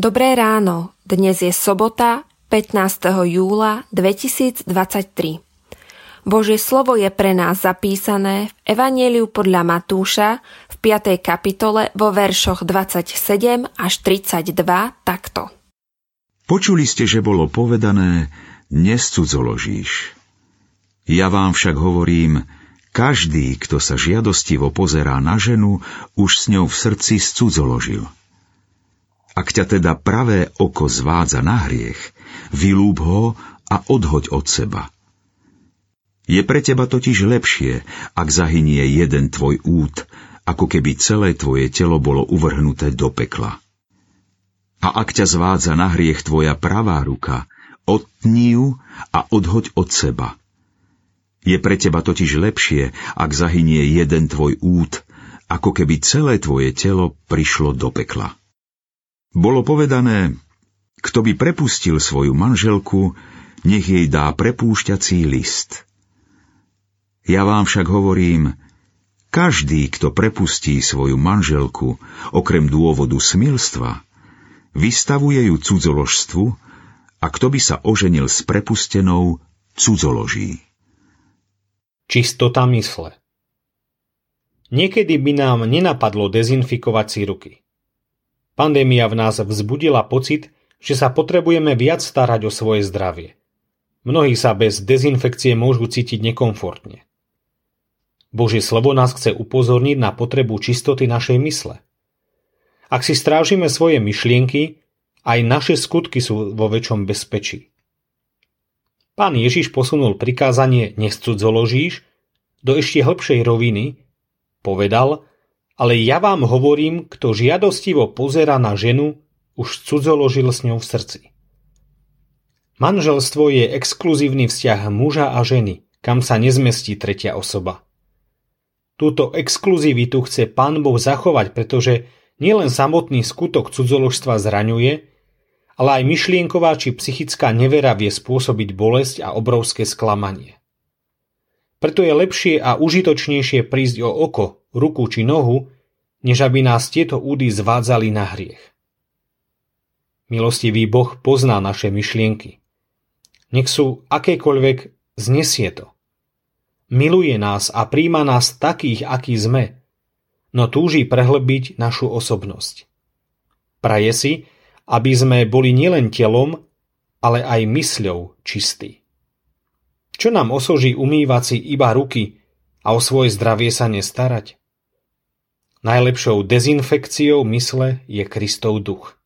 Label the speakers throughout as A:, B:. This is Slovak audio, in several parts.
A: Dobré ráno, dnes je sobota 15. júla 2023. Božie slovo je pre nás zapísané v Evanieliu podľa Matúša v 5. kapitole vo veršoch 27 až 32 takto.
B: Počuli ste, že bolo povedané, nescudzoložíš. Ja vám však hovorím, každý, kto sa žiadostivo pozerá na ženu, už s ňou v srdci scudzoložil. Ak ťa teda pravé oko zvádza na hriech, vylúb ho a odhoď od seba. Je pre teba totiž lepšie, ak zahynie jeden tvoj út, ako keby celé tvoje telo bolo uvrhnuté do pekla. A ak ťa zvádza na hriech tvoja pravá ruka, odtni ju a odhoď od seba. Je pre teba totiž lepšie, ak zahynie jeden tvoj út, ako keby celé tvoje telo prišlo do pekla. Bolo povedané, kto by prepustil svoju manželku, nech jej dá prepúšťací list. Ja vám však hovorím, každý, kto prepustí svoju manželku, okrem dôvodu smilstva, vystavuje ju cudzoložstvu a kto by sa oženil s prepustenou, cudzoloží.
C: Čistota mysle Niekedy by nám nenapadlo dezinfikovať si ruky. Pandémia v nás vzbudila pocit, že sa potrebujeme viac starať o svoje zdravie. Mnohí sa bez dezinfekcie môžu cítiť nekomfortne. Božie slovo nás chce upozorniť na potrebu čistoty našej mysle. Ak si strážime svoje myšlienky, aj naše skutky sú vo väčšom bezpečí. Pán Ježiš posunul prikázanie nescudzoložíš do ešte hĺbšej roviny, povedal, ale ja vám hovorím, kto žiadostivo pozera na ženu, už cudzoložil s ňou v srdci. Manželstvo je exkluzívny vzťah muža a ženy, kam sa nezmestí tretia osoba. Túto exkluzivitu chce Pán Boh zachovať, pretože nielen samotný skutok cudzoložstva zraňuje, ale aj myšlienková či psychická nevera vie spôsobiť bolesť a obrovské sklamanie. Preto je lepšie a užitočnejšie prísť o oko, ruku či nohu, než aby nás tieto údy zvádzali na hriech. Milostivý Boh pozná naše myšlienky. Nech sú akékoľvek, znesie to. Miluje nás a príjma nás takých, akí sme, no túži prehlbiť našu osobnosť. Praje si, aby sme boli nielen telom, ale aj mysľou čistí. Čo nám osoží umývať si iba ruky a o svoje zdravie sa nestarať? Najlepšou dezinfekciou mysle je Kristov duch.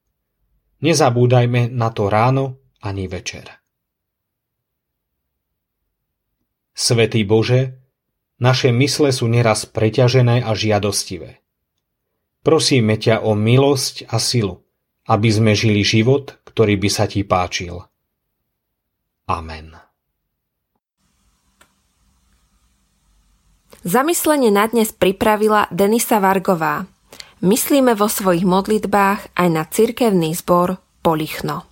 C: Nezabúdajme na to ráno ani večer. Svetý Bože, naše mysle sú neraz preťažené a žiadostivé. Prosíme ťa o milosť a silu, aby sme žili život, ktorý by sa ti páčil. Amen.
A: Zamyslenie na dnes pripravila Denisa Vargová. Myslíme vo svojich modlitbách aj na cirkevný zbor Polichno.